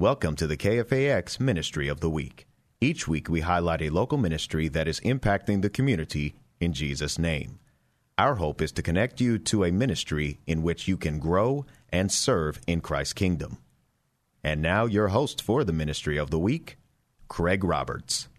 Welcome to the KFAX Ministry of the Week. Each week we highlight a local ministry that is impacting the community in Jesus' name. Our hope is to connect you to a ministry in which you can grow and serve in Christ's kingdom. And now, your host for the Ministry of the Week, Craig Roberts.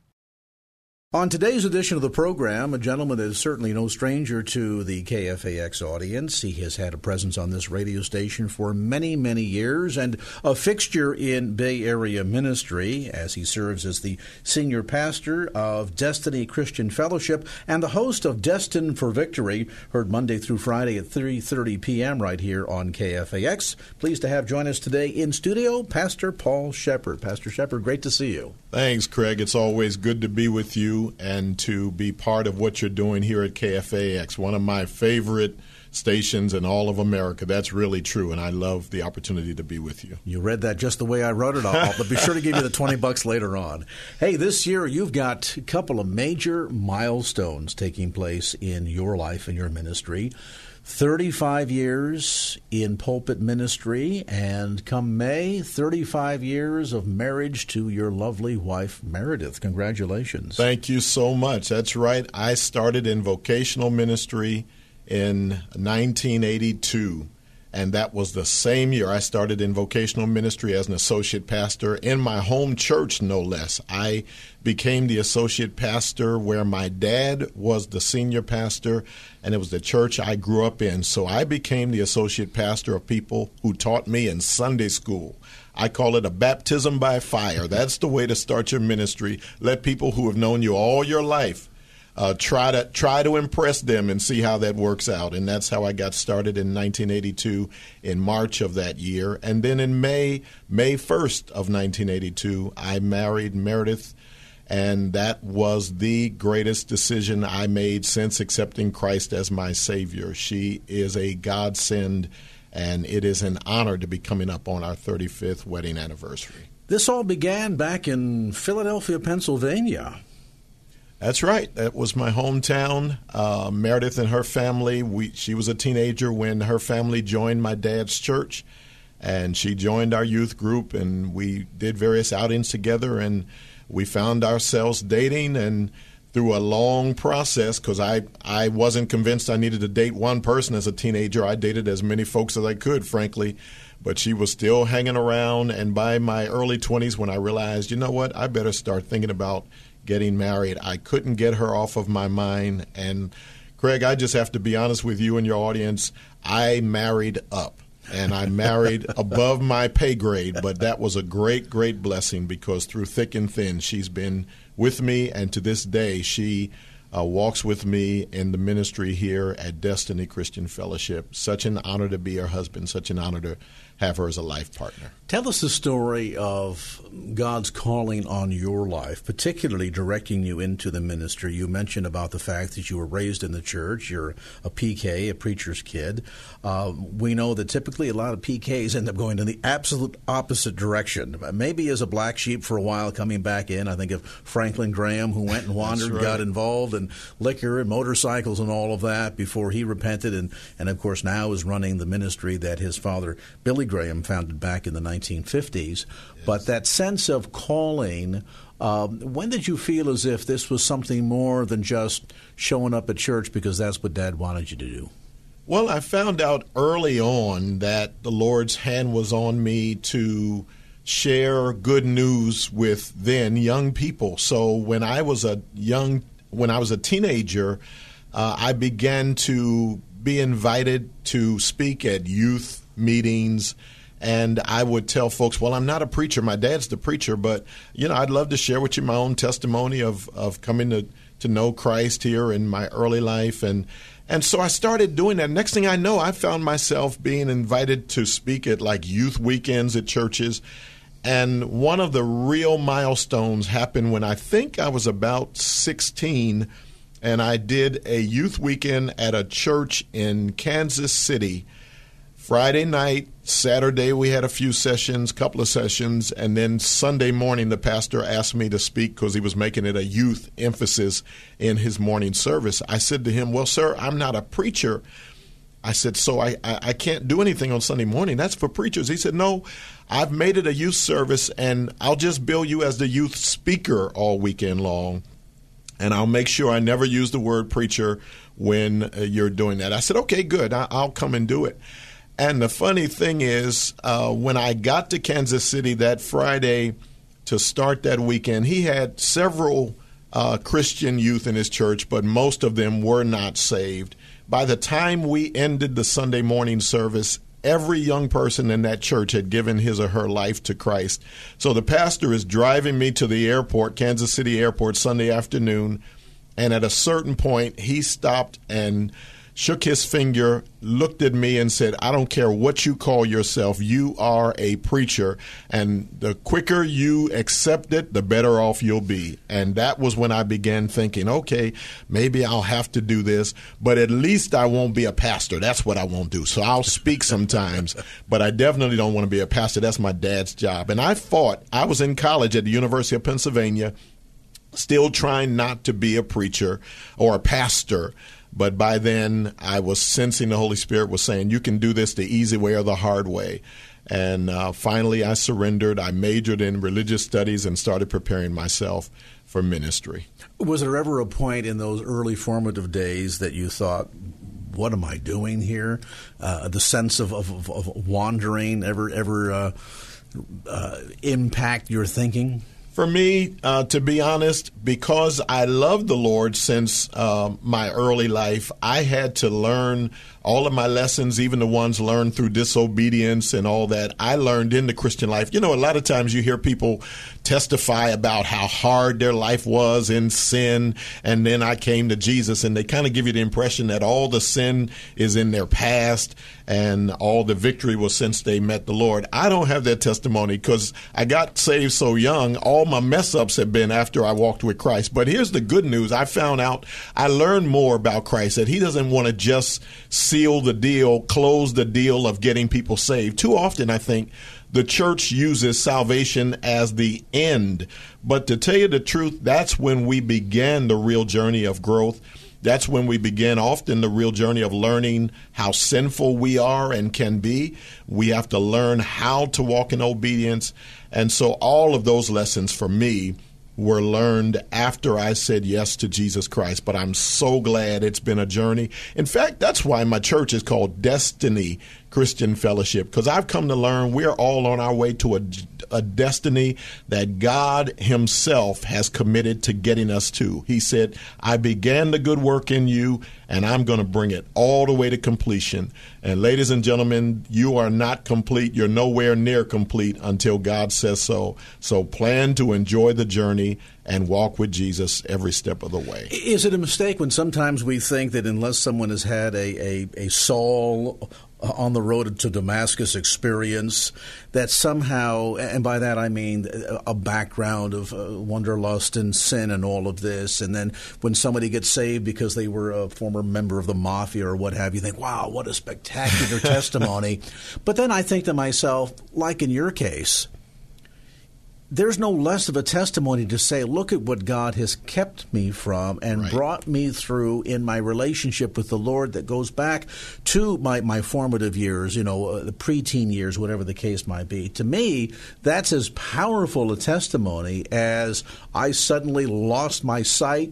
On today's edition of the program, a gentleman that is certainly no stranger to the KFAX audience. He has had a presence on this radio station for many, many years and a fixture in Bay Area ministry as he serves as the senior pastor of Destiny Christian Fellowship and the host of Destined for Victory, heard Monday through Friday at 3:30 p.m. right here on KFAX. Pleased to have join us today in studio Pastor Paul Sheppard. Pastor Sheppard, great to see you. Thanks, Craig. It's always good to be with you and to be part of what you're doing here at KFAX, one of my favorite stations in all of America. That's really true, and I love the opportunity to be with you. You read that just the way I wrote it. I'll, I'll be sure to give you the 20 bucks later on. Hey, this year you've got a couple of major milestones taking place in your life and your ministry. 35 years in pulpit ministry, and come May, 35 years of marriage to your lovely wife, Meredith. Congratulations. Thank you so much. That's right. I started in vocational ministry in 1982. And that was the same year I started in vocational ministry as an associate pastor in my home church, no less. I became the associate pastor where my dad was the senior pastor, and it was the church I grew up in. So I became the associate pastor of people who taught me in Sunday school. I call it a baptism by fire. That's the way to start your ministry. Let people who have known you all your life uh, try to try to impress them and see how that works out. And that's how I got started in 1982 in March of that year. And then in May May 1st of 1982, I married Meredith. And that was the greatest decision I made since accepting Christ as my Savior. She is a godsend, and it is an honor to be coming up on our 35th wedding anniversary. This all began back in Philadelphia, Pennsylvania. That's right. That was my hometown. Uh, Meredith and her family. We, she was a teenager when her family joined my dad's church, and she joined our youth group, and we did various outings together, and we found ourselves dating, and through a long process, because I I wasn't convinced I needed to date one person as a teenager. I dated as many folks as I could, frankly. But she was still hanging around, and by my early 20s, when I realized, you know what, I better start thinking about getting married. I couldn't get her off of my mind. And Craig, I just have to be honest with you and your audience. I married up. and I married above my pay grade, but that was a great, great blessing because through thick and thin, she's been with me, and to this day, she uh, walks with me in the ministry here at Destiny Christian Fellowship. Such an honor to be her husband, such an honor to have her as a life partner. Tell us the story of God's calling on your life, particularly directing you into the ministry. You mentioned about the fact that you were raised in the church. You're a PK, a preacher's kid. Uh, we know that typically a lot of PKs end up going in the absolute opposite direction. Maybe as a black sheep for a while, coming back in. I think of Franklin Graham, who went and wandered, right. got involved in liquor and motorcycles and all of that before he repented, and, and of course now is running the ministry that his father, Billy Graham, founded back in the 1950s. Yes. But that sense of calling, um, when did you feel as if this was something more than just showing up at church because that's what Dad wanted you to do? Well, I found out early on that the Lord's hand was on me to share good news with then young people. So when I was a young, when I was a teenager, uh, I began to be invited to speak at youth meetings and I would tell folks, well, I'm not a preacher. My dad's the preacher, but you know, I'd love to share with you my own testimony of of coming to to know Christ here in my early life and and so I started doing that. Next thing I know, I found myself being invited to speak at like youth weekends at churches. And one of the real milestones happened when I think I was about 16, and I did a youth weekend at a church in Kansas City. Friday night, Saturday, we had a few sessions, couple of sessions, and then Sunday morning, the pastor asked me to speak because he was making it a youth emphasis in his morning service. I said to him, Well, sir, I'm not a preacher. I said, So I, I, I can't do anything on Sunday morning. That's for preachers. He said, No, I've made it a youth service, and I'll just bill you as the youth speaker all weekend long. And I'll make sure I never use the word preacher when uh, you're doing that. I said, Okay, good. I, I'll come and do it. And the funny thing is, uh, when I got to Kansas City that Friday to start that weekend, he had several uh, Christian youth in his church, but most of them were not saved. By the time we ended the Sunday morning service, every young person in that church had given his or her life to Christ. So the pastor is driving me to the airport, Kansas City Airport, Sunday afternoon. And at a certain point, he stopped and shook his finger, looked at me, and said, I don't care what you call yourself, you are a preacher. And the quicker you accept it, the better off you'll be. And that was when I began thinking, okay, maybe I'll have to do this, but at least I won't be a pastor. That's what I won't do. So I'll speak sometimes, but I definitely don't want to be a pastor. That's my dad's job. And I fought, I was in college at the University of Pennsylvania, still trying not to be a preacher or a pastor. But by then, I was sensing the Holy Spirit was saying, You can do this the easy way or the hard way. And uh, finally, I surrendered. I majored in religious studies and started preparing myself for ministry. Was there ever a point in those early formative days that you thought, what am I doing here? Uh, the sense of, of, of, wandering ever ever uh, uh impact your thinking? For me, uh, to be honest, because I loved the Lord since uh, my early life, I had to learn all of my lessons, even the ones learned through disobedience and all that, I learned in the Christian life. You know, a lot of times you hear people testify about how hard their life was in sin, and then I came to Jesus, and they kind of give you the impression that all the sin is in their past and all the victory was since they met the Lord. I don't have that testimony because I got saved so young. All my mess ups have been after I walked with Christ. But here's the good news I found out, I learned more about Christ that He doesn't want to just seal the deal, close the deal of getting people saved. Too often, I think, the church uses salvation as the end. But to tell you the truth, that's when we began the real journey of growth. That's when we begin often the real journey of learning how sinful we are and can be. We have to learn how to walk in obedience. And so all of those lessons for me were learned after I said yes to Jesus Christ. But I'm so glad it's been a journey. In fact, that's why my church is called Destiny Christian Fellowship because I've come to learn we're all on our way to a, a destiny that God Himself has committed to getting us to. He said, I began the good work in you and I'm going to bring it all the way to completion. And ladies and gentlemen, you are not complete. You're nowhere near complete until God says so. So plan to enjoy the journey and walk with Jesus every step of the way. Is it a mistake when sometimes we think that unless someone has had a, a, a Saul on the road to Damascus experience that somehow, and by that I mean a background of uh, wanderlust and sin and all of this, and then when somebody gets saved because they were a former member of the mafia or what have you, think, wow, what a spectacular testimony. But then I think to myself, like in your case, there's no less of a testimony to say, look at what God has kept me from and right. brought me through in my relationship with the Lord that goes back to my, my formative years, you know, uh, the preteen years, whatever the case might be. To me, that's as powerful a testimony as I suddenly lost my sight,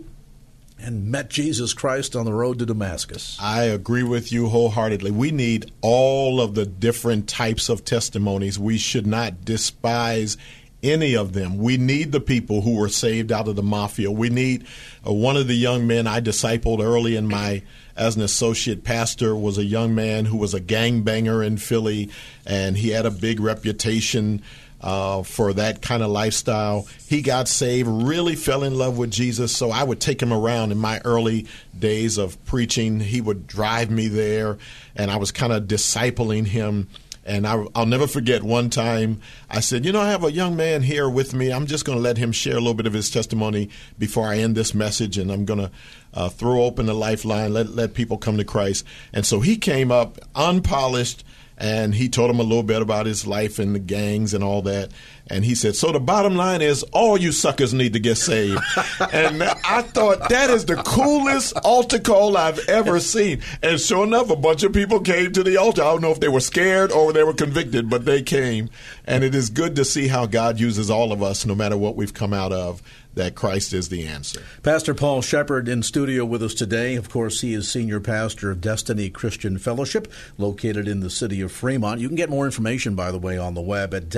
and met Jesus Christ on the road to Damascus. I agree with you wholeheartedly. We need all of the different types of testimonies. We should not despise any of them. We need the people who were saved out of the mafia. We need uh, one of the young men I discipled early in my as an associate pastor was a young man who was a gangbanger in Philly, and he had a big reputation uh, for that kind of lifestyle. He got saved, really fell in love with Jesus. So I would take him around in my early days of preaching. He would drive me there, and I was kind of discipling him And I, will never forget one time I said, You know, I have a young man here with me. I'm just going to let him share a little bit of his testimony before I end this message. And I'm going to uh, throw open the lifeline, let, let people come to Christ. And so he came up unpolished and he told him a little bit about his life and the gangs and all that. And he said, So the bottom line is, all you suckers need to get saved. and I thought that is the coolest altar call I've ever seen. And sure enough, a bunch of people came to the altar. I don't know if they were scared or they were convicted, but they came. And it is good to see how God uses all of us, no matter what we've come out of that Christ is the answer. Pastor Paul Sheppard in studio with us today. Of course, he is senior pastor of Destiny Christian Fellowship, located in the city of Fremont. You can get more information, by the way, on the web at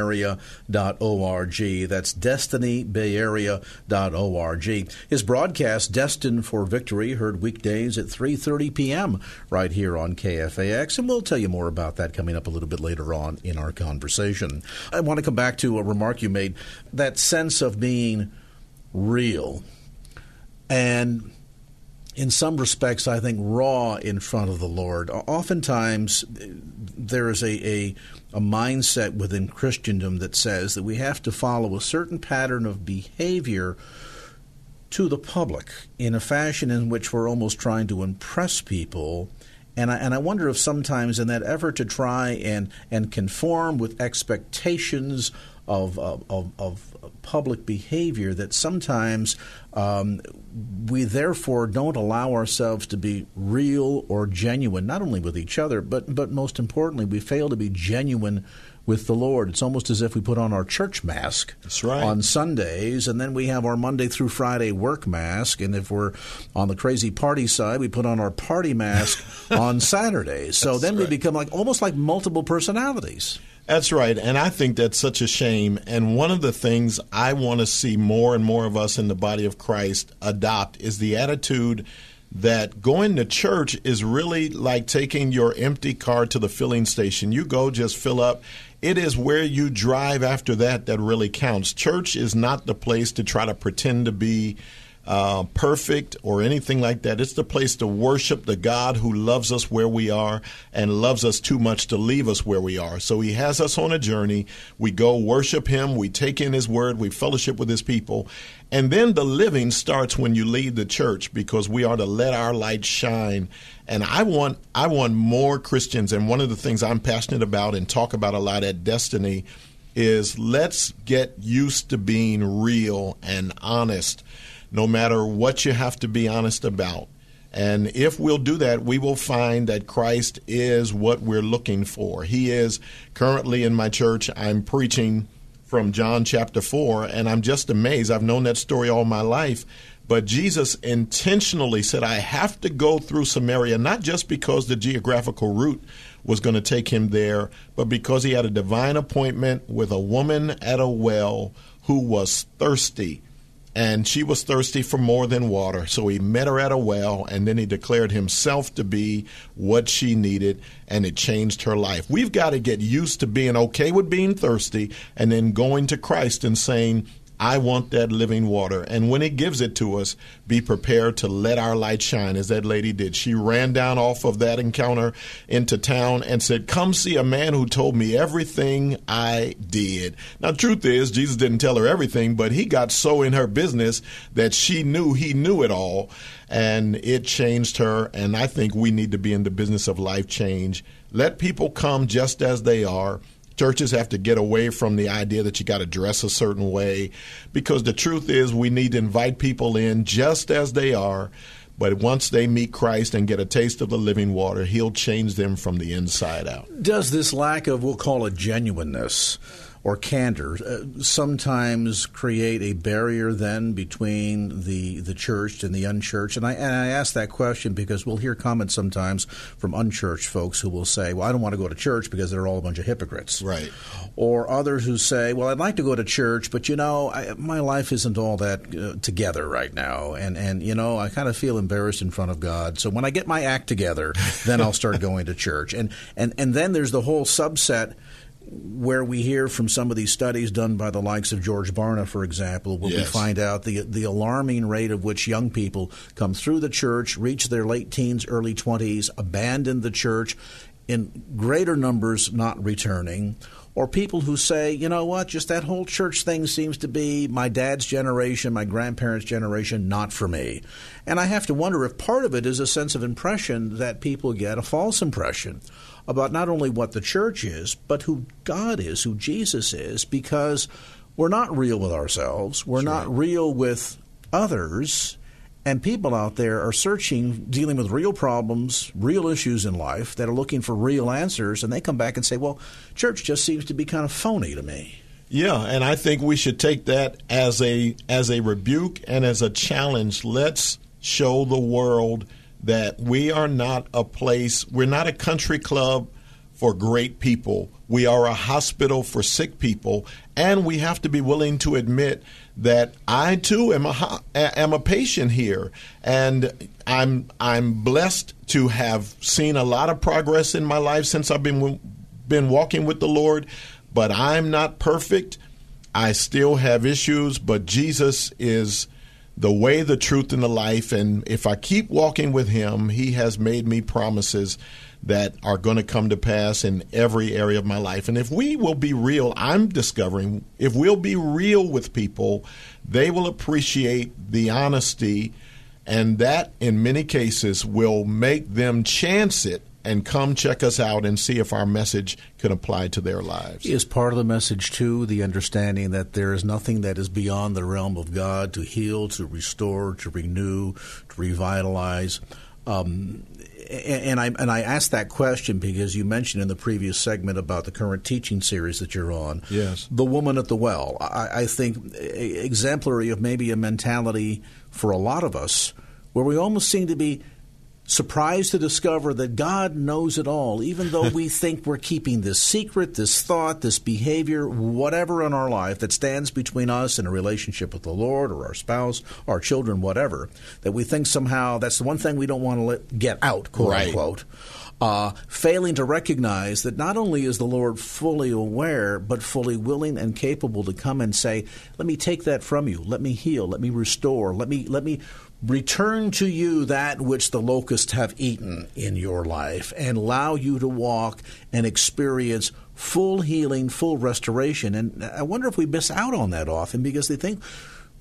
destinybayarea.org. That's destinybayarea.org. His broadcast, Destined for Victory, heard weekdays at 3.30 p.m. right here on KFAX, and we'll tell you more about that coming up a little bit later on in our conversation. I want to come back to a remark you made, that sense of being real and in some respects, I think, raw in front of the Lord. Oftentimes, there is a, a, a, mindset within Christendom that says that we have to follow a certain pattern of behavior to the public in a fashion in which we're almost trying to impress people. And I, and I wonder if sometimes, in that effort to try and, and conform with expectations of, of, of, public behavior that sometimes um, we therefore don't allow ourselves to be real or genuine, not only with each other, but, but most importantly, we fail to be genuine with the Lord. It's almost as if we put on our church mask right. on Sundays, and then we have our Monday through Friday work mask. And if we're on the crazy party side, we put on our party mask on Saturdays. So then right. we become like almost like multiple personalities. That's right. And I think that's such a shame. And one of the things I want to see more and more of us in the body of Christ adopt is the attitude that going to church is really like taking your empty car to the filling station. You go, just fill up. It is where you drive after that that really counts. Church is not the place to try to pretend to be uh, perfect or anything like that. It's the place to worship the God who loves us where we are and loves us too much to leave us where we are. So He has us on a journey. We go worship Him, we take in His Word, we fellowship with His people. And then the living starts when you leave the church because we are to let our light shine. And I want I want more Christians and one of the things I'm passionate about and talk about a lot at Destiny is let's get used to being real and honest no matter what you have to be honest about. And if we'll do that, we will find that Christ is what we're looking for. He is currently in my church. I'm preaching from John chapter 4, and I'm just amazed. I've known that story all my life. But Jesus intentionally said, I have to go through Samaria, not just because the geographical route was going to take him there, but because he had a divine appointment with a woman at a well who was thirsty and she was thirsty for more than water. So he met her at a well, and then he declared himself to be what she needed, and it changed her life. We've got to get used to being okay with being thirsty and then going to Christ and saying, I want that living water. And when He gives it to us, be prepared to let our light shine, as that lady did. She ran down off of that encounter into town and said, Come see a man who told me everything I did. Now, truth is, Jesus didn't tell her everything, but He got so in her business that she knew He knew it all. And it changed her. And I think we need to be in the business of life change. Let people come just as they are Churches have to get away from the idea that you got to dress a certain way because the truth is we need to invite people in just as they are. But once they meet Christ and get a taste of the living water, He'll change them from the inside out. Does this lack of, we'll call it genuineness, or candor uh, sometimes create a barrier then between the the churched and the unchurched. And I and I ask that question because we'll hear comments sometimes from unchurched folks who will say well I don't want to go to church because they're all a bunch of hypocrites. Right. Or others who say well I'd like to go to church but you know I, my life isn't all that uh, together right now. And and you know I kind of feel embarrassed in front of God. So when I get my act together then I'll start going to church. And and and then there's the whole subset where we hear from some of these studies done by the likes of George Barna, for example, where yes. we find out the the alarming rate of which young people come through the church, reach their late teens, early twenties, abandon the church, in greater numbers not returning, or people who say, you know what, just that whole church thing seems to be my dad's generation, my grandparents' generation, not for me. And I have to wonder if part of it is a sense of impression that people get, a false impression about not only what the church is, but who God is, who Jesus is, because we're not real with ourselves, we're That's not right. real with others and people out there are searching, dealing with real problems, real issues in life that are looking for real answers, and they come back and say, well, church just seems to be kind of phony to me. Yeah, and I think we should take that as a as a rebuke and as a challenge. Let's show the world that we are not a place, we're not a country club for great people. We are a hospital for sick people, and we have to be willing to admit that I too am a am a patient here, and I'm I'm blessed to have seen a lot of progress in my life since I've been been walking with the Lord. But I'm not perfect. I still have issues, but Jesus is the way, the truth, and the life. And if I keep walking with Him, He has made me promises that are going to come to pass in every area of my life. And if we will be real, I'm discovering if we'll be real with people, they will appreciate the honesty, and that in many cases will make them chance it and come check us out and see if our message can apply to their lives. Is part of the message, too, the understanding that there is nothing that is beyond the realm of God to heal, to restore, to renew, to revitalize? Um, and I and I asked that question because you mentioned in the previous segment about the current teaching series that you're on. Yes, the woman at the well. I, I think exemplary of maybe a mentality for a lot of us where we almost seem to be surprised to discover that God knows it all, even though we think we're keeping this secret, this thought, this behavior, whatever in our life that stands between us and a relationship with the Lord or our spouse, our children, whatever, that we think somehow that's the one thing we don't want to let get out, quote right. unquote. Uh, failing to recognize that not only is the Lord fully aware, but fully willing and capable to come and say, "Let me take that from you. Let me heal. Let me restore. Let me let me return to you that which the locusts have eaten in your life and allow you to walk and experience full healing, full restoration. And I wonder if we miss out on that often because they think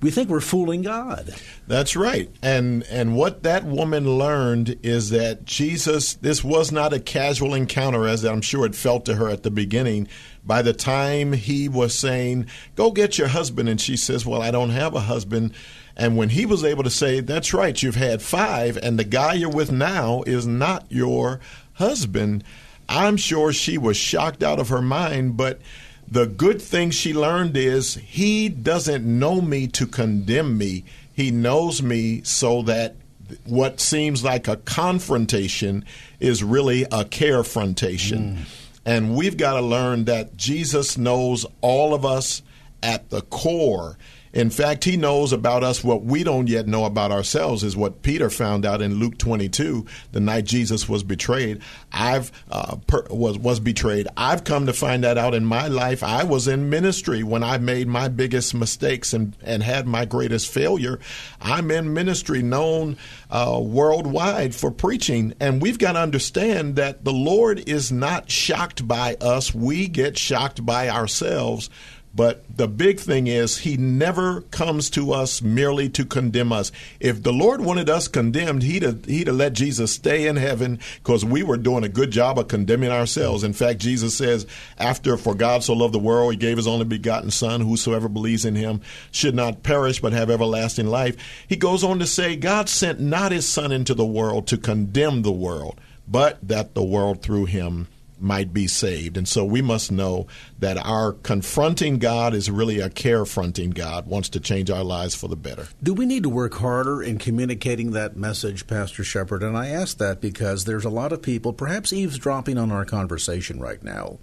we think we're fooling God. That's right. And and what that woman learned is that Jesus this was not a casual encounter as I'm sure it felt to her at the beginning. By the time he was saying, "Go get your husband," and she says, "Well, I don't have a husband." And when he was able to say, That's right, you've had five, and the guy you're with now is not your husband, I'm sure she was shocked out of her mind. But the good thing she learned is he doesn't know me to condemn me, he knows me so that what seems like a confrontation is really a carefrontation. Mm. And we've got to learn that Jesus knows all of us at the core. In fact, he knows about us what we don't yet know about ourselves, is what Peter found out in Luke 22, the night Jesus was betrayed. I've uh, per, was was betrayed. I've come to find that out in my life. I was in ministry when I made my biggest mistakes and and had my greatest failure. I'm in ministry, known uh, worldwide for preaching, and we've got to understand that the Lord is not shocked by us. We get shocked by ourselves but the big thing is, he never comes to us merely to condemn us. If the Lord wanted us condemned, he'd have, he'd have let Jesus stay in heaven because we were doing a good job of condemning ourselves. In fact, Jesus says, after for God so loved the world, he gave his only begotten Son, whosoever believes in him should not perish but have everlasting life. He goes on to say, God sent not his Son into the world to condemn the world, but that the world through him might be saved. And so we must know that our confronting God is really a care fronting God, wants to change our lives for the better. Do we need to work harder in communicating that message, Pastor Sheppard? And I ask that because there's a lot of people, perhaps eavesdropping on our conversation right now,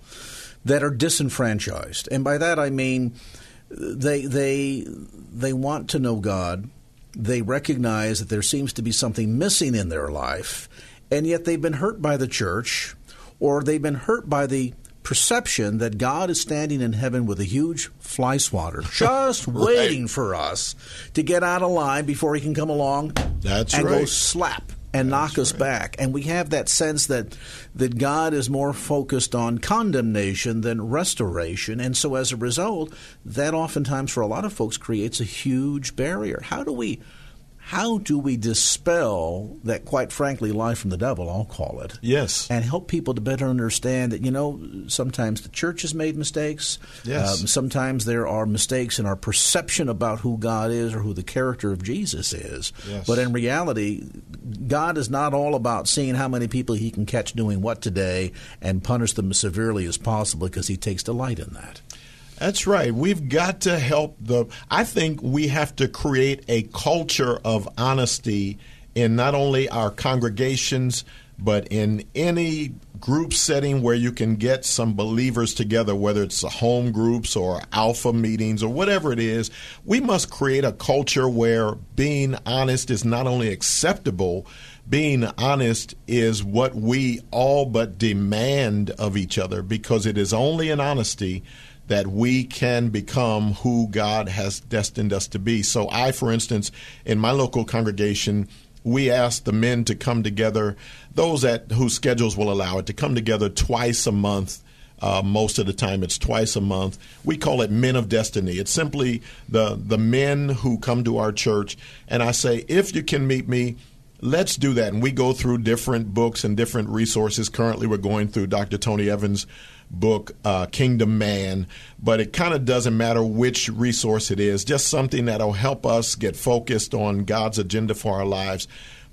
that are disenfranchised. And by that I mean they they they want to know God. They recognize that there seems to be something missing in their life, and yet they've been hurt by the church or they've been hurt by the perception that God is standing in heaven with a huge fly swatter, just right. waiting for us to get out of line before he can come along That's and right. go slap and knock us back. And we have that sense that that God is more focused on condemnation than restoration. And so as a result, that oftentimes for a lot of folks creates a huge barrier. How do we how do we dispel that, quite frankly, lie from the devil, I'll call it? Yes. And help people to better understand that, you know, sometimes the church has made mistakes. Yes. Um, sometimes there are mistakes in our perception about who God is or who the character of Jesus is. Yes. But in reality, God is not all about seeing how many people he can catch doing what today and punish them as severely as possible because he takes delight in that. That's right. We've got to help the. I think we have to create a culture of honesty in not only our congregations, but in any group setting where you can get some believers together, whether it's home groups or alpha meetings or whatever it is. We must create a culture where being honest is not only acceptable, being honest is what we all but demand of each other because it is only in honesty that we can become who God has destined us to be. So, I, for instance, in my local congregation, we ask the men to come together, those that whose schedules will allow it, to come together twice a month. Uh, most of the time, it's twice a month. We call it Men of Destiny. It's simply the the men who come to our church, and I say, if you can meet me, let's do that. And we go through different books and different resources. Currently, we're going through Dr. Tony Evans' book, uh, Kingdom Man, but it kind of doesn't matter which resource it is, just something that'll help us get focused on God's agenda for our lives.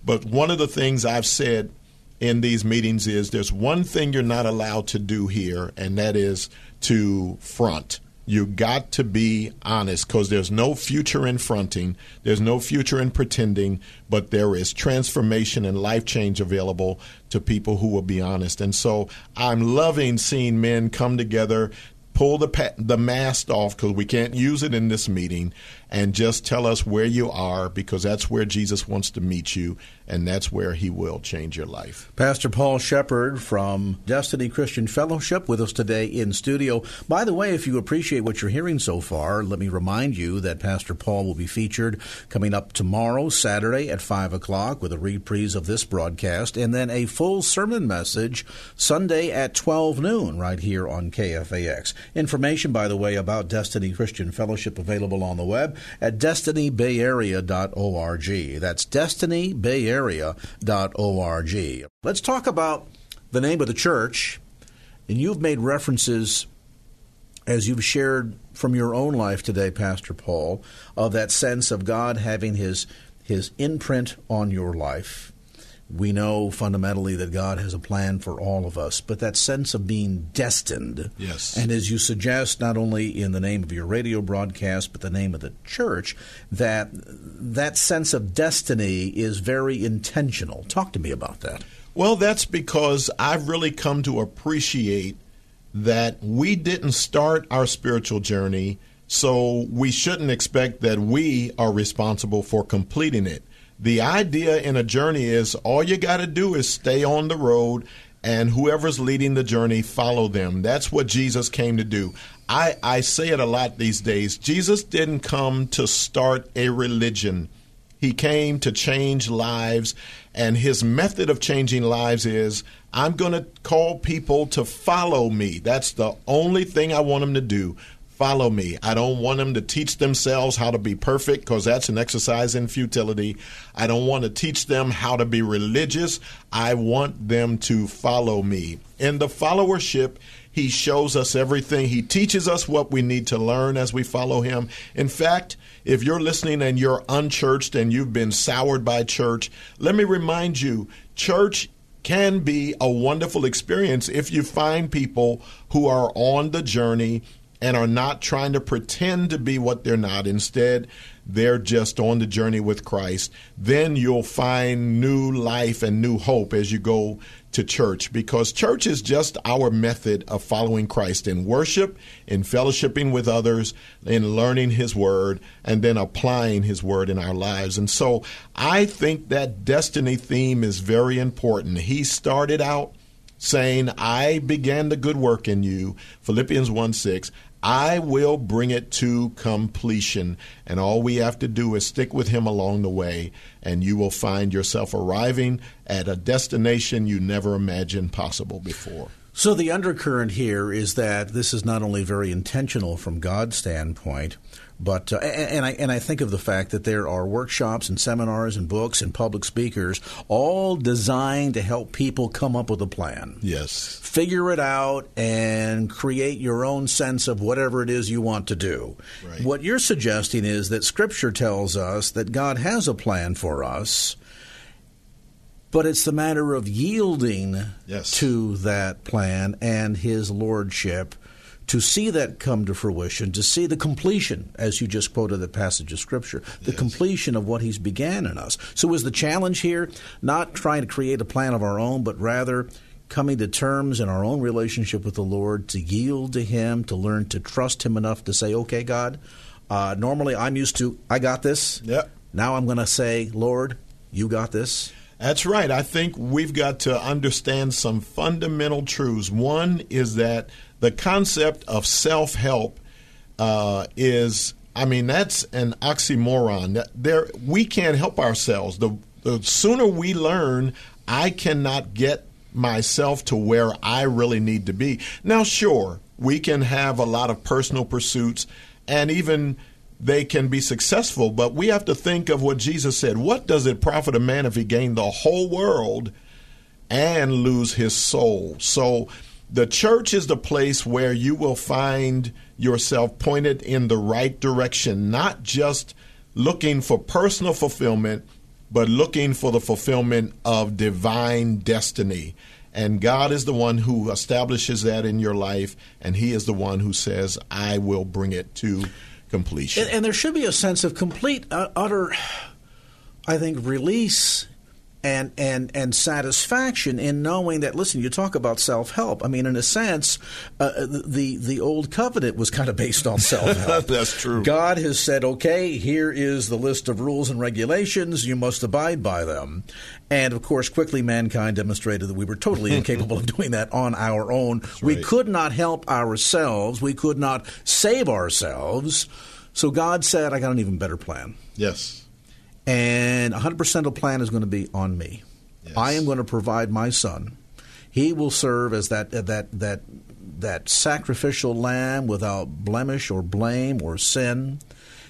But one of the things I've said in these meetings is there's one thing you're not allowed to do here, and that is to front. You got to be honest because there's no future in fronting, there's no future in pretending, but there is transformation and life change available to people who will be honest. And so I'm loving seeing men come together, pull the pa- the mask off because we can't use it in this meeting, and just tell us where you are because that's where Jesus wants to meet you, and that's where He will change your life. Pastor Paul Sheppard from Destiny Christian Fellowship with us today in studio. By the way, if you appreciate what you're hearing so far, let me remind you that Pastor Paul will be featured coming up tomorrow, Saturday at 5 o'clock, with a reprise of this broadcast, and then a full sermon message Sunday at 12 noon right here on KFAX. Information, by the way, about Destiny Christian Fellowship available on the web at destinybayarea.org. That's destinybayarea.org. Let's talk about the name of the church. And you've made references, as you've shared from your own life today, Pastor Paul, of that sense of God having his, his imprint on your life we know fundamentally that God has a plan for all of us, but that sense of being destined. Yes. And as you suggest, not only in the name of your radio broadcast, but the name of the church, that that sense of destiny is very intentional. Talk to me about that. Well, that's because I've really come to appreciate that we didn't start our spiritual journey, so we shouldn't expect that we are responsible for completing it the idea in a journey is all you got to do is stay on the road and whoever's leading the journey follow them. That's what jesus came to do. I, I say it a lot these days. Jesus didn't come to start a religion. He came to change lives and his method of changing lives is i'm going to call people to follow me. That's the only thing i want them to do follow me. I don't want them to teach themselves how to be perfect because that's an exercise in futility. I don't want to teach them how to be religious. I want them to follow me. In the followership, he shows us everything. He teaches us what we need to learn as we follow him. In fact, if you're listening and you're unchurched and you've been soured by church, let me remind you church can be a wonderful experience if you find people who are on the journey and are not trying to pretend to be what they're not. Instead, they're just on the journey with Christ. Then you'll find new life and new hope as you go to church because church is just our method of following Christ in worship, in fellowshipping with others, in learning His Word, and then applying His Word in our lives. And so I think that destiny theme is very important. He started out saying, I began the good work in you, Philippians 1 6. I will bring it to completion. And all we have to do is stick with Him along the way, and you will find yourself arriving at a destination you never imagined possible before. So the undercurrent here is that this is not only very intentional from God's standpoint, but uh, and I and I think of the fact that there are workshops and seminars and books and public speakers all designed to help people come up with a plan. Yes. Figure it out and create your own sense of whatever it is you want to do. Right. What you're suggesting is that scripture tells us that God has a plan for us but it's the matter of yielding Yes. to that plan and his lordship to see that come to fruition, to see the completion, as you just quoted the passage of Scripture, the completion of what He's began in us. So, is the challenge here not trying to create a plan of our own, but rather coming to terms in our own relationship with the Lord to yield to Him, to learn to trust Him enough to say, okay, God, uh, normally I'm used to, I got this. Yep. Now I'm going to say, Lord, you got this. That's right. I think we've got to understand some fundamental truths. One is that the concept of self help uh, is, I mean, that's an oxymoron. There, we can't help ourselves. The, the sooner we learn, I cannot get myself to where I really need to be. Now, sure, we can have a lot of personal pursuits and even they can be successful, but we have to think of what Jesus said. What does it profit a man if he gain the whole world and lose his soul? So the church is the place where you will find yourself pointed in the right direction, not just looking for personal fulfillment, but looking for the fulfillment of divine destiny. And God is the one who establishes that in your life, and He is the one who says, I will bring it to completion. And, and there should be a sense of complete, uh, utter, I think, release and and and satisfaction in knowing that. Listen, you talk about self help. I mean, in a sense, uh, the the old covenant was kind of based on self help. That's true. God has said, okay, here is the list of rules and regulations. You must abide by them. And of course, quickly mankind demonstrated that we were totally incapable of doing that on our own. We right. could not help ourselves. We could not save ourselves. So God said, I got an even better plan. Yes. And 100% of the plan is going to be on me. Yes. I am going to provide my son. He will serve as that that that that sacrificial lamb without blemish or blame or sin,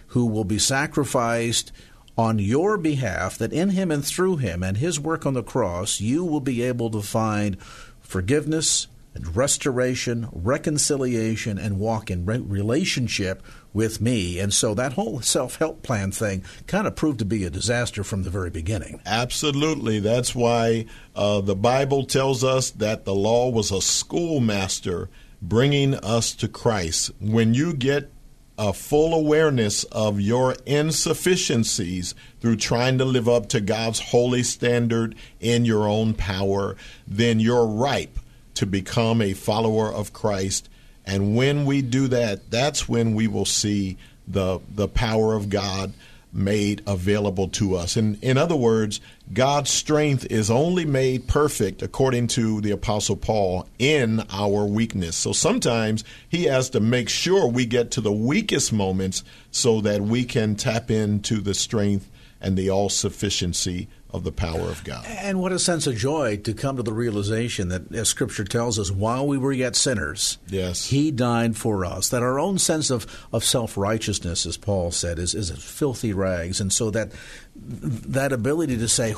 who will be sacrificed on your behalf. That in him and through him and his work on the cross, you will be able to find forgiveness and restoration, reconciliation, and walk in re- relationship with me. And so that whole self help plan thing kind of proved to be a disaster from the very beginning. Absolutely. That's why uh, the Bible tells us that the law was a schoolmaster bringing us to Christ. When you get a full awareness of your insufficiencies through trying to live up to God's holy standard in your own power, then you're ripe to become a follower of Christ. And when we do that, that's when we will see the the power of God made available to us. In in other words, God's strength is only made perfect according to the apostle Paul in our weakness. So sometimes he has to make sure we get to the weakest moments so that we can tap into the strength and the all sufficiency of the power of God. And what a sense of joy to come to the realization that, as Scripture tells us, while we were yet sinners, Yes. He died for us. That our own sense of, of self righteousness, as Paul said, is, is filthy rags. And so that that ability to say,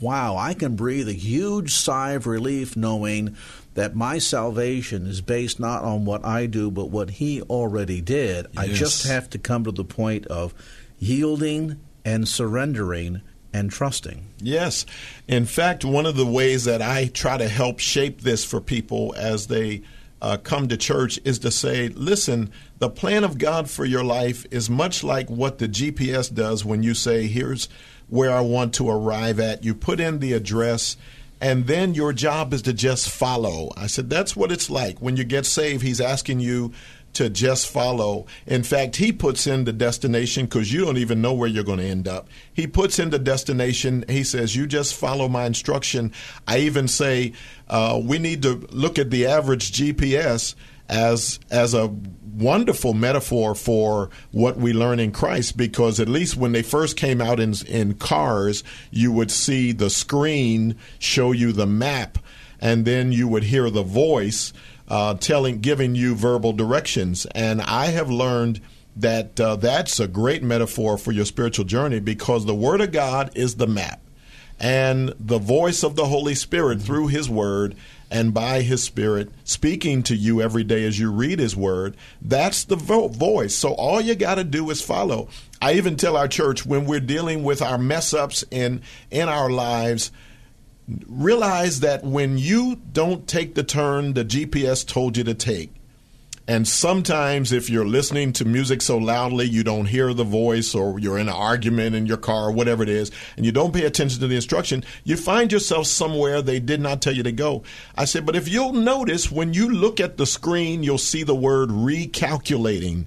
wow, I can breathe a huge sigh of relief knowing that my salvation is based not on what I do, but what He already did. I just have to come to the point of yielding and surrendering and trusting. Yes. In fact, one of the ways that I try to help shape this for people as they uh, come to church is to say, listen, the plan of God for your life is much like what the GPS does when you say, here's where I want to arrive at. You put in the address. And then your job is to just follow. I said, that's what it's like. When you get saved, he's asking you to just follow. In fact, he puts in the destination because you don't even know where you're going to end up. He puts in the destination. He says, You just follow my instruction. I even say, uh, We need to look at the average GPS. as as a wonderful metaphor for what we learn in Christ because at least when they first came out in in cars you would see the screen show you the map and then you would hear the voice uh, telling giving you verbal directions and I have learned that uh, that's a great metaphor for your spiritual journey because the word of God is the map and the voice of the Holy Spirit through his word and by His Spirit speaking to you every day as you read His Word, that's the vo- voice. So all you got to do is follow. I even tell our church when we're dealing with our mess ups in in our lives, realize that when you don't take the turn the GPS told you to take, and sometimes, if you're listening to music so loudly you don't hear the voice, or you're in an argument in your car, or whatever it is, and you don't pay attention to the instruction, you find yourself somewhere they did not tell you to go. I said, but if you'll notice, when you look at the screen, you'll see the word recalculating.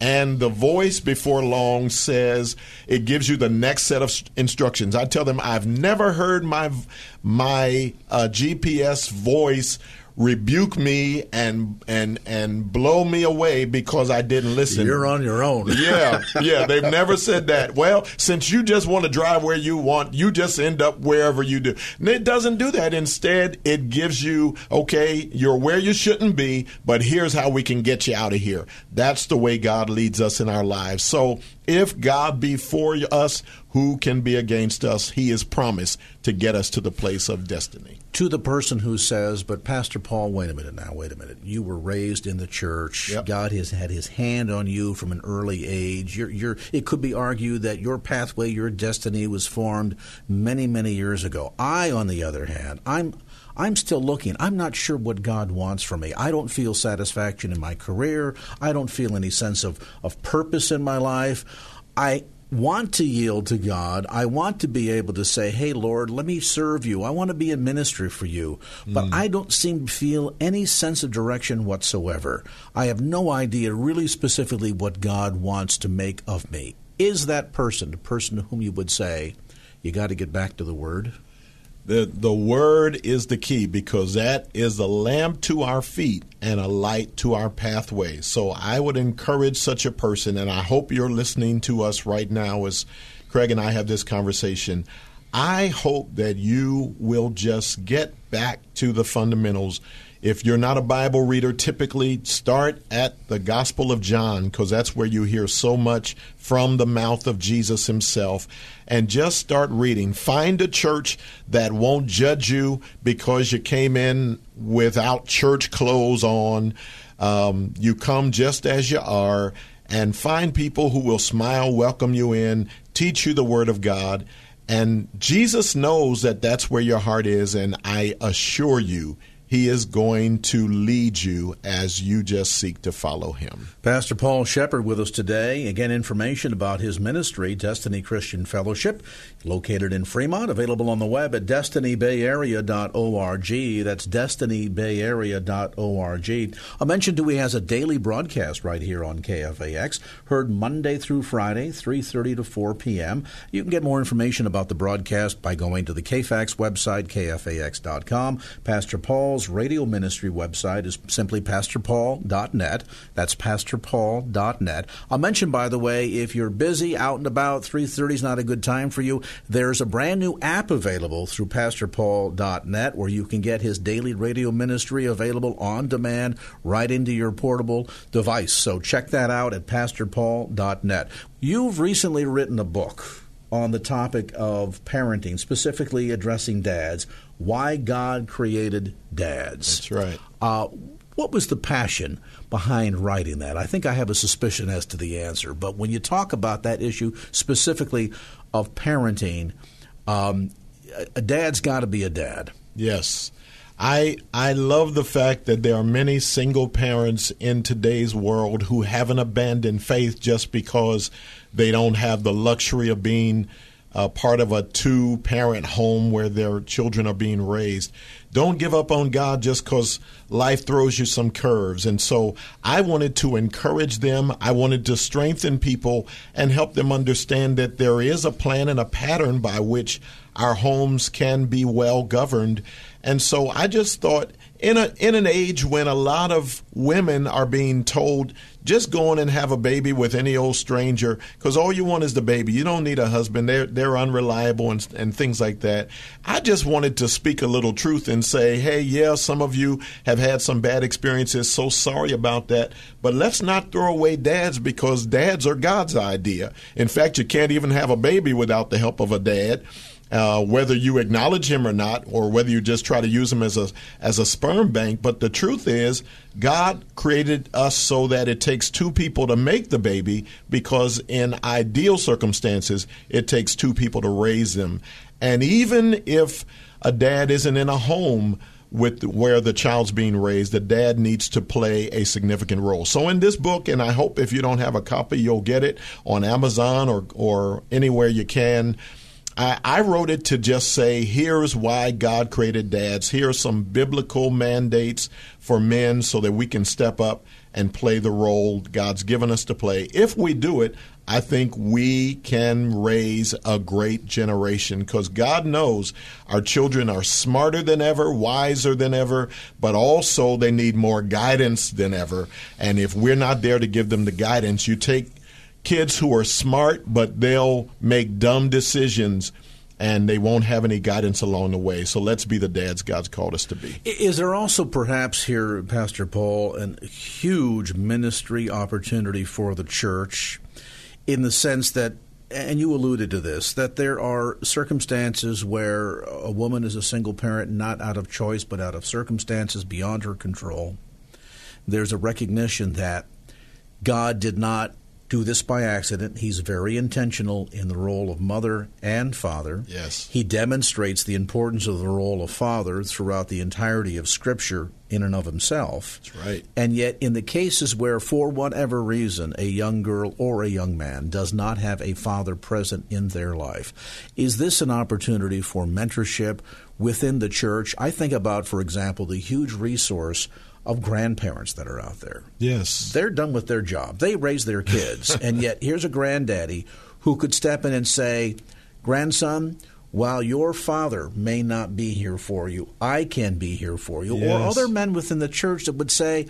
And the voice before long says it gives you the next set of instructions. I tell them I've never heard my my uh, GPS voice rebuke me and and and blow me away because I didn't listen. You're on your own. yeah, yeah. They've never said that. Well, since you just want to drive where you want, you just end up wherever you do. And it doesn't do that. Instead, it gives you okay, you're where you shouldn't be, but here's how we can get you out of here. That's the way God leads us in our lives. So if God be for us, who can be against us? He is promised to get us to the place of destiny. To the person who says, but Pastor Paul, wait a minute now, wait a minute. You were raised in the church. Yep. God has had his hand on you from an early age. You're, you're, it could be argued that your pathway, your destiny was formed many, many years ago. I, on the other hand, I'm I'm still looking. I'm not sure what God wants from me. I don't feel satisfaction in my career. I don't feel any sense of, of purpose in my life. I want to yield to God. I want to be able to say, Hey, Lord, let me serve you. I want to be in ministry for you. But mm. I don't seem to feel any sense of direction whatsoever. I have no idea really specifically what God wants to make of me. Is that person the person to whom you would say, You got to get back to the Word? The, the word is the key because that is a lamp to our feet and a light to our pathway. So I would encourage such a person, and I hope you're listening to us right now as Craig and I have this conversation. I hope that you will just get back to the fundamentals if you're not a Bible reader, typically start at the Gospel of John because that's where you hear so much from the mouth of Jesus himself. And just start reading. Find a church that won't judge you because you came in without church clothes on. Um, you come just as you are. And find people who will smile, welcome you in, teach you the Word of God. And Jesus knows that that's where your heart is. And I assure you, he is going to lead you as you just seek to follow Him. Pastor Paul Sheppard with us today. Again, information about his ministry, Destiny Christian Fellowship, located in Fremont, available on the web at destinybayarea.org. That's destinybayarea.org. I mentioned he has a daily broadcast right here on KFAX, heard Monday through Friday, 3.30 to 4 p.m. You can get more information about the broadcast by going to the KFAX website, kfax.com. Pastor Paul's Paul's radio ministry website is simply pastorpaul.net. That's pastorpaul.net. I'll mention, by the way, if you're busy out and about, 3.30 is not a good time for you, there's a brand new app available through pastorpaul.net where you can get his daily radio ministry available on demand right into your portable device. So check that out at pastorpaul.net. You've recently written a book on the topic of parenting, specifically addressing dads why God created dads. That's right. Uh, what was the passion behind writing that? I think I have a suspicion as to the answer, but when you talk about that issue specifically of parenting, um, a dad's got to be a dad. Yes. I I love the fact that there are many single parents in today's world who haven't abandoned faith just because they don't have the luxury of being uh, part of a two parent home where their children are being raised. Don't give up on God just because life throws you some curves. And so I wanted to encourage them. I wanted to strengthen people and help them understand that there is a plan and a pattern by which our homes can be well governed. And so I just thought in a in an age when a lot of women are being told just go on and have a baby with any old stranger because all you want is the baby. You don't need a husband. They're they're unreliable and and things like that. I just wanted to speak a little truth and say, hey, yeah, some of you have had some bad experiences. So sorry about that. But let's not throw away dads because dads are God's idea. In fact, you can't even have a baby without the help of a dad uh, whether you acknowledge him or not, or whether you just try to use him as a as a sperm bank. But the truth is, God created us so that it takes two people to make the baby, because in ideal circumstances, it takes two people to raise them. And even if a dad isn't in a home with where the child's being raised, the dad needs to play a significant role. So in this book, and I hope if you don't have a copy, you'll get it on Amazon or or anywhere you can. I, I wrote it to just say, here's why God created dads. Here are some biblical mandates for men so that we can step up and play the role God's given us to play. If we do it, I think we can raise a great generation because God knows our children are smarter than ever, wiser than ever, but also they need more guidance than ever. And if we're not there to give them the guidance, you take kids who are smart, but they'll make dumb decisions and they won't have any guidance along the way. So let's be the dads God's called us to be. Is there also perhaps here, Pastor Paul, a huge ministry opportunity for the church in the sense that, and you alluded to this, that there are circumstances where a woman is a single parent not out of choice but out of circumstances beyond her control? There's a recognition that God did not do this by accident. He's very intentional in the role of mother and father. Yes. He demonstrates the importance of the role of father throughout the entirety of Scripture in and of himself. That's right. And yet, in the cases where, for whatever reason, a young girl or a young man does not have a father present in their life, is this an opportunity for mentorship within the church? I think about, for example, the huge resource of grandparents that are out there. Yes. They're done with their job. They raise their kids. and yet, here's a granddaddy who could step in and say, Grandson, while your father may not be here for you, I can be here for you. Yes. Or other men within the church that would say,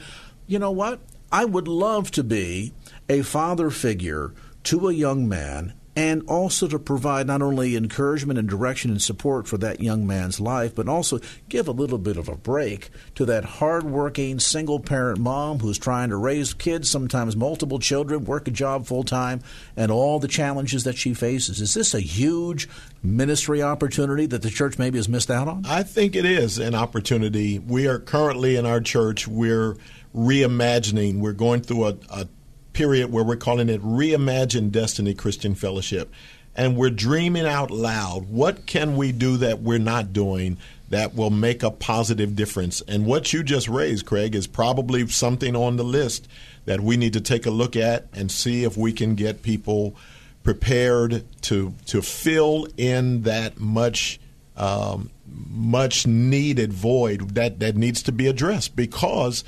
you know what? I would love to be a father figure to a young man and also to provide not only encouragement and direction and support for that young man's life, but also give a little bit of a break to that hardworking single parent mom who's trying to raise kids, sometimes multiple children, work a job full time, and all the challenges that she faces. Is this a huge ministry opportunity that the church maybe has missed out on? I think it is an opportunity. We are currently in our church, we're reimagining, we're going through a, a period where we're calling it Reimagine Destiny Christian Fellowship. And we're dreaming out loud. What can we do that we're not doing that will make a positive difference? And what you just raised, Craig, is probably something on the list that we need to take a look at and see if we can get people prepared to to fill in that much um, much needed void that that needs to be addressed because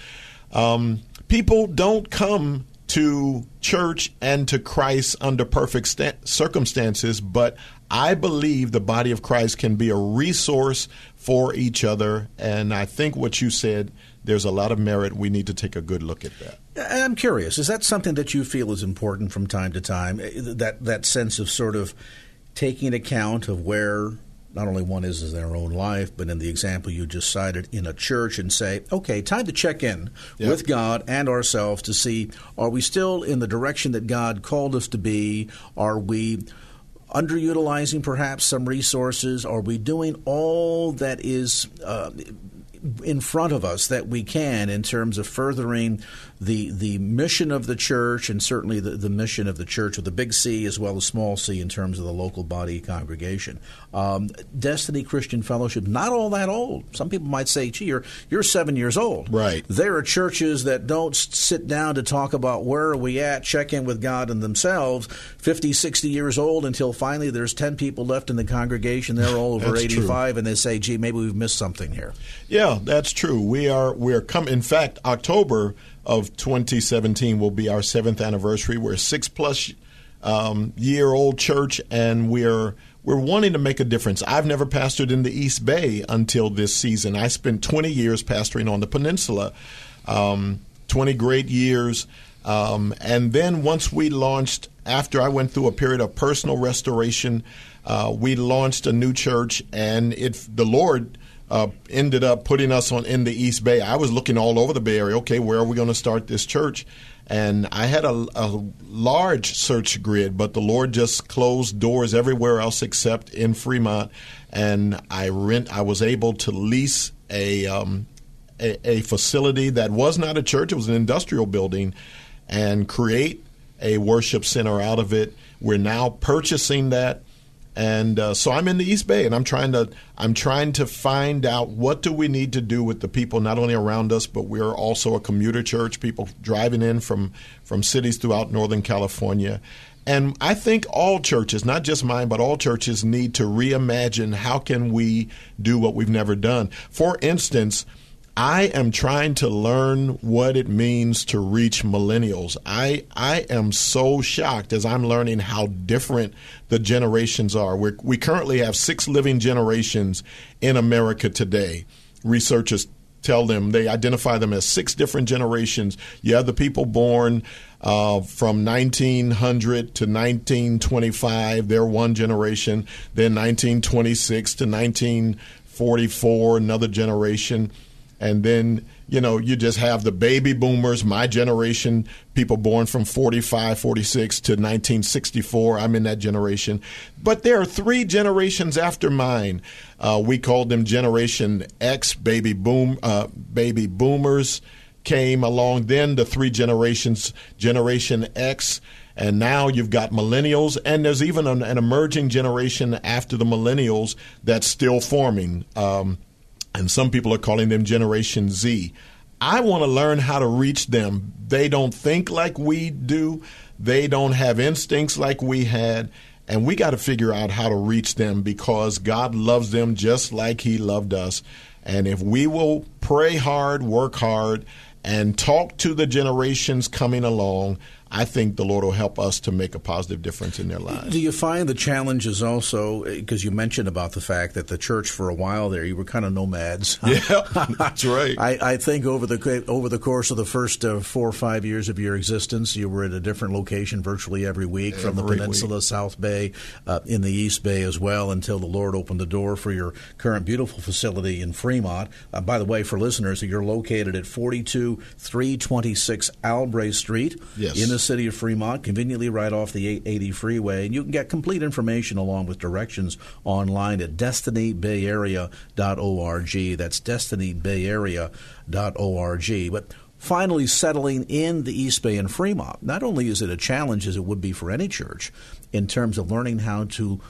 um, people don't come to church and to Christ under perfect st- circumstances, but I believe the body of Christ can be a resource for each other. And I think what you said, there's a lot of merit. We need to take a good look at that. I'm curious. Is that something that you feel is important from time to time? That that sense of sort of taking account of where not only one is in their own life, but in the example you just cited in a church and say, okay, time to check in yep. with God and ourselves to see are we still in the direction that God called us to be? Are we underutilizing perhaps some resources? Are we doing all that is uh, in front of us that we can in terms of furthering the the mission of the church and certainly the, the mission of the church with a big C as well as small c in terms of the local body congregation. Um, Destiny Christian Fellowship, not all that old. Some people might say, gee, you're, you're seven years old. Right. There are churches that don't sit down to talk about where are we at, check in with God and themselves, 50, 60 years old until finally there's 10 people left in the congregation. They're all over 85 true. and they say, gee, maybe we've missed something here. Yeah, that's true. We are, we're coming, in fact, October of 2017 will be our seventh anniversary. We're a six plus um, year old church, and we're we're wanting to make a difference. I've never pastored in the East Bay until this season. I spent 20 years pastoring on the peninsula, um, 20 great years. Um, and then once we launched, after I went through a period of personal restoration, uh, we launched a new church, and it the Lord uh, ended up putting us on in the East Bay. I was looking all over the Bay Area. Okay, where are we going to start this church? And I had a, a, large search grid, but the Lord just closed doors everywhere else except in Fremont. And I rent. I was able to lease a, um, a, a facility that was not a church; it was an industrial building, and create a worship center out of it. We're now purchasing that and uh, so I'm in the East Bay, and I'm trying to I'm trying to find out what do we need to do with the people not only around us, but we're also a commuter church. People driving in from from cities throughout Northern California, and I think all churches, not just mine, but all churches need to reimagine how can we do what we've never done. For instance I am trying to learn what it means to reach millennials. I I am so shocked as I'm learning how different the generations are. we we currently have six living generations in America today. Researchers tell them they identify them as six different generations. You have the people born uh, from 1900 to 1925, they're one generation. Then 1926 to 1944, another generation and then you know you just have the baby boomers my generation people born from 45 46 to 1964 i'm in that generation. But there are three generations after mine. Uh, we called them generation x baby boom uh, baby boomers came along. Then the three generations generation x and now you've got millennials, and there's even an, an emerging generation after the millennials that's still forming. Um, and some people are calling them Generation Z. I want to learn how to reach them. They don't think like we do, they don't have instincts like we had. And we got to figure out how to reach them because God loves them just like He loved us. And if we will pray hard, work hard, and talk to the generations coming along, I think the Lord will help us to make a positive difference in their lives. Do you find the challenge is also because you mentioned about the fact that the church for a while there you were kind of nomads? Yeah, that's right. I, I, think over the over the course of the first uh, four or five years of your existence, you were at a different location virtually every week, every from the Peninsula, week. South Bay, uh, in the East Bay as well, until the Lord opened the door for your current beautiful facility in Fremont. Uh, by the way, for listeners, you're located at 42 326 Albrae Street. Yes. In the city of Fremont, conveniently right off the 880 freeway. And you can get complete information along with directions online at destinybayarea.org. That's destinybayarea.org. But finally settling in the East Bay and Fremont, not only is it a challenge as it would be for any church in terms of learning how to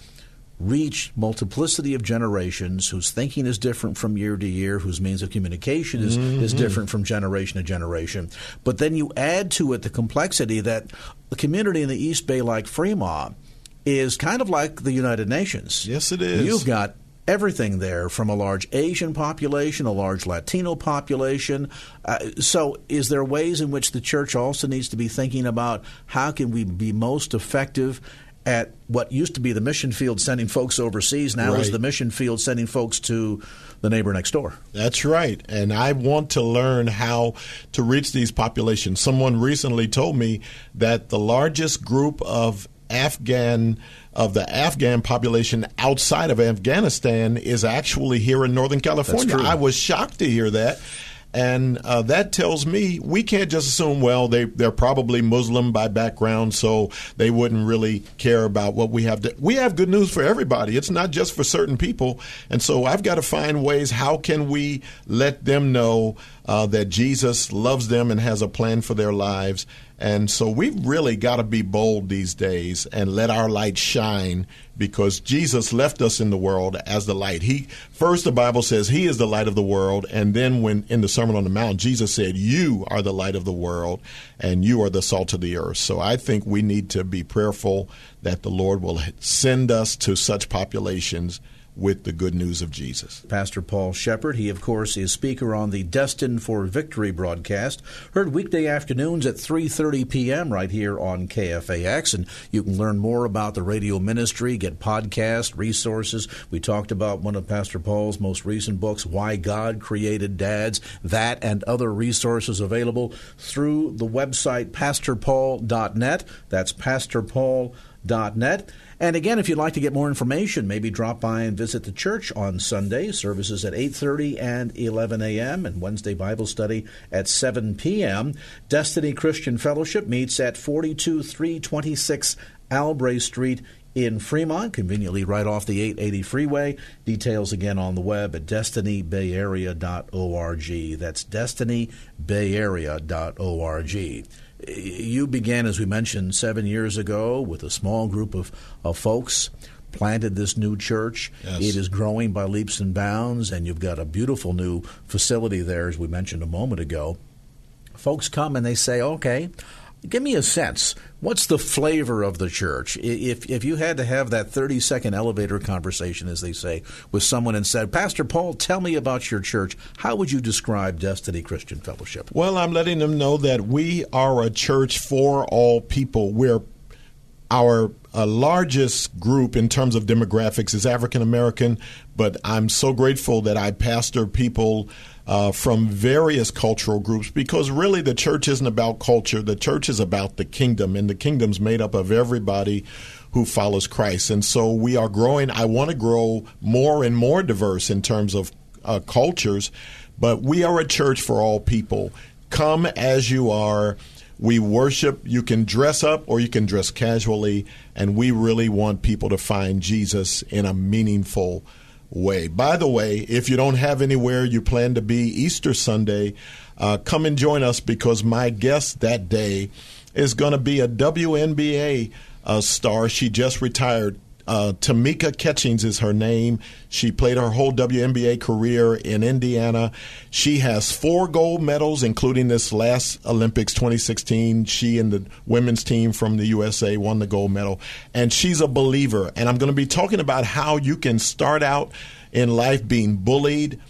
reach multiplicity of generations whose thinking is different from year to year, whose means of communication is, mm-hmm. is different from generation to generation. But then you add to it the complexity that a community in the East Bay like Fremont is kind of like the United Nations. Yes, it is. You've got everything there from a large Asian population, a large Latino population. Uh, so, is there ways in which the church also needs to be thinking about how can we be most effective at what used to be the mission field sending folks overseas now right. is the mission field sending folks to the neighbor next door. That's right. And I want to learn how to reach these populations. Someone recently told me that the largest group of Afghan of the Afghan population outside of Afghanistan is actually here in Northern California. I was shocked to hear that. And uh, that tells me we can't just assume, well, they, they're probably Muslim by background, so they wouldn't really care about what we have. To, we have good news for everybody. It's not just for certain people. And so I've got to find ways how can we let them know uh, that Jesus loves them and has a plan for their lives. And so we've really got to be bold these days and let our light shine because Jesus left us in the world as the light. He first the Bible says he is the light of the world and then when in the Sermon on the Mount Jesus said you are the light of the world and you are the salt of the earth. So I think we need to be prayerful that the Lord will send us to such populations with the good news of Jesus. Pastor Paul Sheppard, he of course is speaker on the Destined for Victory broadcast, heard weekday afternoons at 3:30 p.m. right here on KFAX and you can learn more about the radio ministry, get podcast resources. We talked about one of Pastor Paul's most recent books, Why God Created Dads, that and other resources available through the website pastorpaul.net. That's pastorpaul.net. And again, if you'd like to get more information, maybe drop by and visit the church on Sunday. Services at 8:30 and 11 a.m. and Wednesday Bible study at 7 p.m. Destiny Christian Fellowship meets at 42326 Albrae Street in Fremont, conveniently right off the 880 freeway. Details again on the web at destinybayarea.org. That's destinybayarea.org you began, as we mentioned, seven years ago with a small group of, of folks, planted this new church. Yes. It is growing by leaps and bounds, and you've got a beautiful new facility there, as we mentioned a moment ago. Folks come and they say, okay, give me a sense. What's the flavor of the church? If if you had to have that thirty second elevator conversation, as they say, with someone and said, Pastor Paul, tell me about your church. How would you describe Destiny Christian Fellowship? Well, I'm letting them know that we are a church for all people. We're our uh, largest group in terms of demographics is African American, but I'm so grateful that I pastor people uh, from various cultural groups because really the church isn't about culture. The church is about the kingdom, and the kingdom's made up of everybody who follows Christ. And so we are growing. I want to grow more and more diverse in terms of uh, cultures, but we are a church for all people. Come as you are. We worship. You can dress up or you can dress casually, and we really want people to find Jesus in a meaningful way. By the way, if you don't have anywhere you plan to be Easter Sunday, uh, come and join us because my guest that day is going to be a WNBA uh, star. She just retired, uh, Tamika Catchings is her name. She played her whole WNBA career in Indiana. She has four gold medals, including this last Olympics 2016. She and the women's team from the USA won the gold medal. And she's a believer. And I'm going to be talking about how you can start out in life being bullied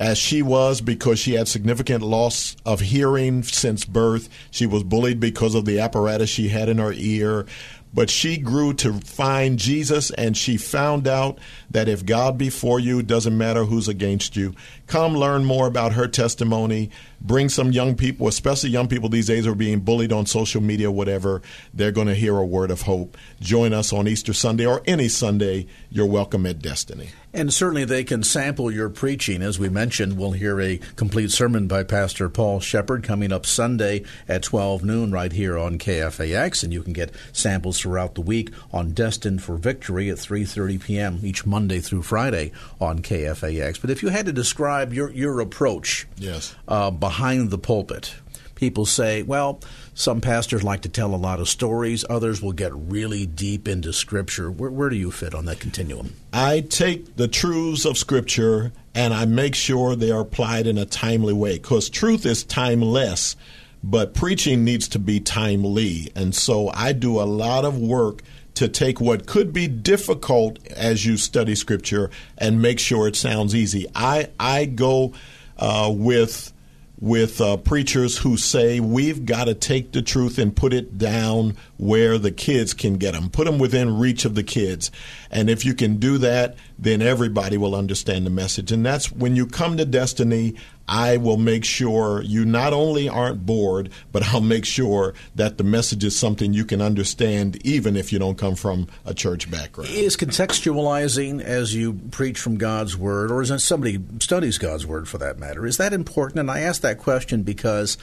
as she was because she had significant loss of hearing since birth. She was bullied because of the apparatus she had in her ear but she grew to find Jesus and she found out that if God be for you, doesn't matter who's against you. Come learn more about her testimony. Bring some young people, especially young people these days who are being bullied on social media, whatever. They're going to hear a word of hope. Join us on Easter Sunday or any Sunday. You're welcome at Destiny. And certainly they can sample your preaching. As we mentioned, we'll hear a complete sermon by Pastor Paul Sheppard coming up Sunday at 12 noon right here on KFAX. And you can get samples throughout the week on Destined for Victory at 3.30 p.m. each Monday through Friday on KFAX. But if you had to describe your, your approach yes. uh, behind the pulpit, people say, well, some pastors like to tell a lot of stories, others will get really deep into Scripture. Where, where do you fit on that continuum? I take the truths of Scripture and I make sure they are applied in a timely way because truth is timeless, but preaching needs to be timely. And so I do a lot of work to take what could be difficult as you study Scripture and make sure it sounds easy. I, I go uh, with with uh, preachers who say we've got to take the truth and put it down where the kids can get them, put them within reach of the kids. And if you can do that, then everybody will understand the message. And that's when you come to Destiny, I will make sure you not only aren't bored, but I'll make sure that the message is something you can understand even if you don't come from a church background. Is contextualizing as you preach from God's Word, or as somebody studies God's Word for that matter, is that important? And I ask that question because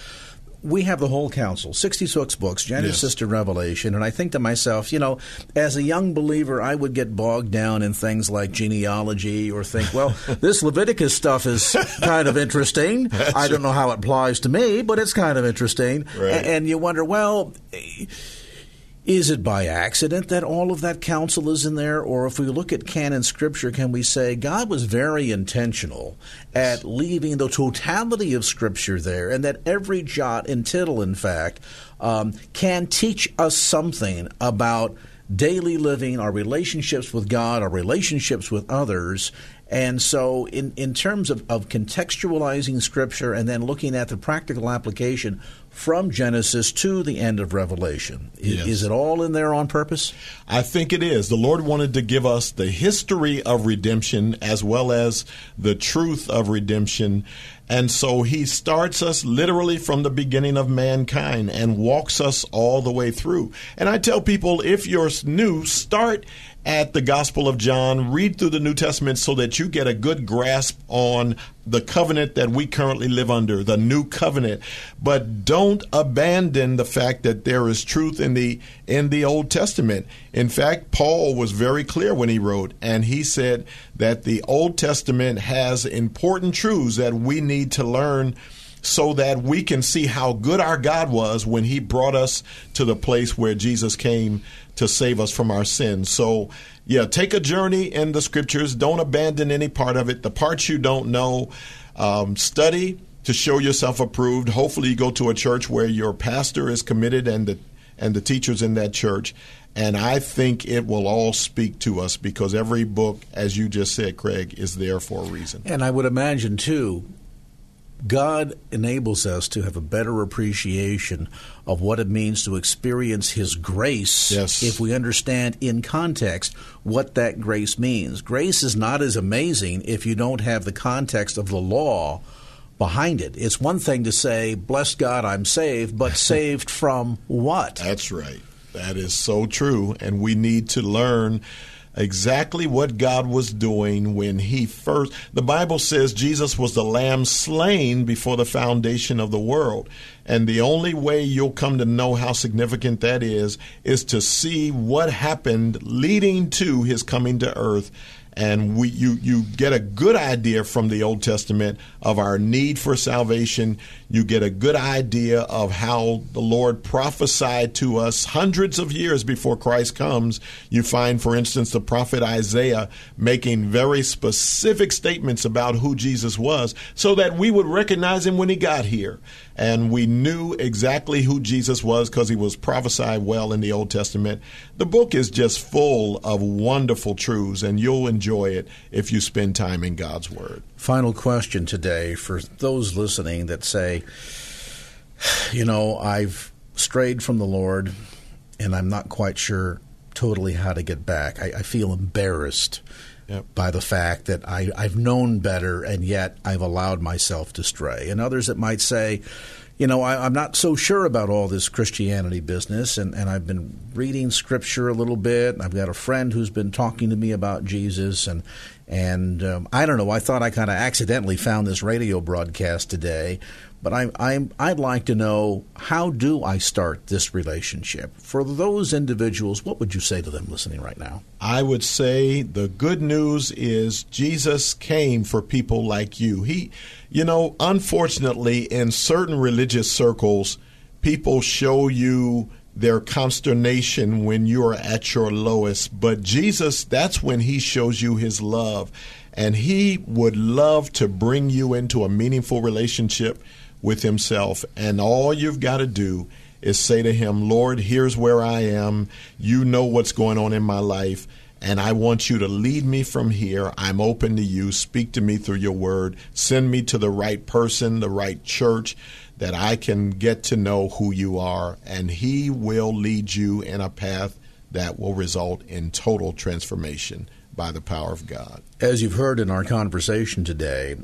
we have the whole counsel, 66 books, Genesis Yes. to Revelation, and I think to myself, you know, as a young believer, I would get bogged down in things like genealogy or think, well, this Leviticus stuff is kind of interesting. I don't know how it applies to me, but it's kind of interesting. Right. And you wonder, well, is it by accident that all of that counsel is in there? Or if we look at canon scripture, can we say God was very intentional at leaving the totality of scripture there and that every jot and tittle, in fact, um, can teach us something about daily living, our relationships with God, our relationships with others. And so, in, in terms of, of contextualizing Scripture and then looking at the practical application from Genesis to the end of Revelation, is, Yes. is it all in there on purpose? I think it is. The Lord wanted to give us the history of redemption as well as the truth of redemption. And so he starts us literally from the beginning of mankind and walks us all the way through. And I tell people if you're new, start at the Gospel of John, read through the New Testament so that you get a good grasp on the covenant that we currently live under, the new covenant. But don't abandon the fact that there is truth in the in the Old Testament. In fact, Paul was very clear when he wrote, and he said that the Old Testament has important truths that we need to learn so that we can see how good our God was when He brought us to the place where Jesus came to save us from our sins. So, yeah, take a journey in the scriptures. Don't abandon any part of it. The parts you don't know, um, study to show yourself approved. Hopefully, you go to a church where your pastor is committed and the and the teachers in that church. And I think it will all speak to us because every book, as you just said, Craig, is there for a reason. And I would imagine, too, God enables us to have a better appreciation of what it means to experience His grace Yes. if we understand in context what that grace means. Grace is not as amazing if you don't have the context of the law behind it. It's one thing to say, Bless God, I'm saved, but saved from what? That's right. That is so true. And we need to learn exactly what God was doing when He first. The Bible says Jesus was the lamb slain before the foundation of the world. And the only way you'll come to know how significant that is is to see what happened leading to His coming to earth and we you you get a good idea from the Old Testament of our need for salvation. You get a good idea of how the Lord prophesied to us hundreds of years before Christ comes. You find, for instance, the prophet Isaiah making very specific statements about who Jesus was, so that we would recognize him when he got here. And we knew exactly who Jesus was because he was prophesied well in the Old Testament. The book is just full of wonderful truths, and you'll enjoy it if you spend time in God's Word. Final question today for those listening that say, you know, I've strayed from the Lord and I'm not quite sure totally how to get back. I, I feel embarrassed Yep. by the fact that I, I've known better and yet I've allowed myself to stray. And others that might say, you know, I, I'm not so sure about all this Christianity business, and, and I've been reading scripture a little bit. I've got a friend who's been talking to me about Jesus, and and um, I don't know. I thought I kind of accidentally found this radio broadcast today, but I, I'm I'd like to know how do I start this relationship for those individuals? What would you say to them listening right now? I would say the good news is Jesus came for people like you. He, you know, unfortunately, in certain religious circles, people show you their consternation when you are at your lowest. But Jesus, that's when he shows you his love. And he would love to bring you into a meaningful relationship with himself. And all you've got to do is say to him, Lord, here's where I am. You know what's going on in my life. And I want you to lead me from here. I'm open to you. Speak to me through your word. Send me to the right person, the right church, that I can get to know who you are. And He will lead you in a path that will result in total transformation by the power of God. As you've heard in our conversation today,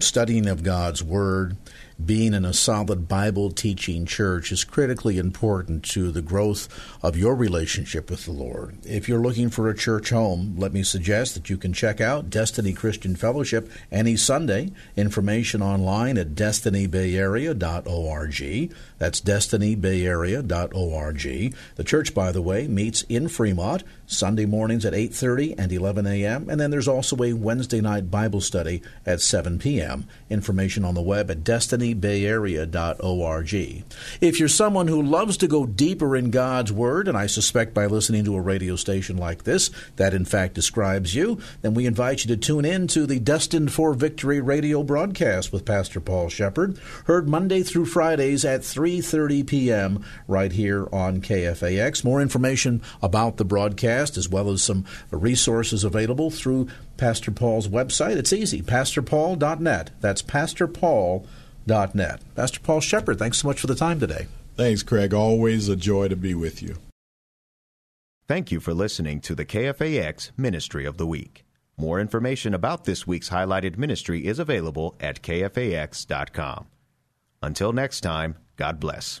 studying of God's Word, being in a solid Bible teaching church is critically important to the growth of your relationship with the Lord. If you're looking for a church home, let me suggest that you can check out Destiny Christian Fellowship any Sunday. Information online at destinybayarea.org. That's destinybayarea.org. The church, by the way, meets in Fremont Sunday mornings at 8:30 and 11 a.m. And then there's also a Wednesday night Bible study at 7 p.m. Information on the web at destiny omnibayarea.org. If you're someone who loves to go deeper in God's Word, and I suspect by listening to a radio station like this, that in fact describes you, then we invite you to tune in to the Destined for Victory radio broadcast with Pastor Paul Sheppard, heard Monday through Fridays at 3:30 p.m. right here on KFAX. More information about the broadcast as well as some resources available through Pastor Paul's website. It's easy, pastorpaul.net. That's pastorpaul.net. Pastor Paul Sheppard, thanks so much for the time today. Thanks, Craig. Always a joy to be with you. Thank you for listening to the KFAX Ministry of the Week. More information about this week's highlighted ministry is available at kfax.com. Until next time, God bless.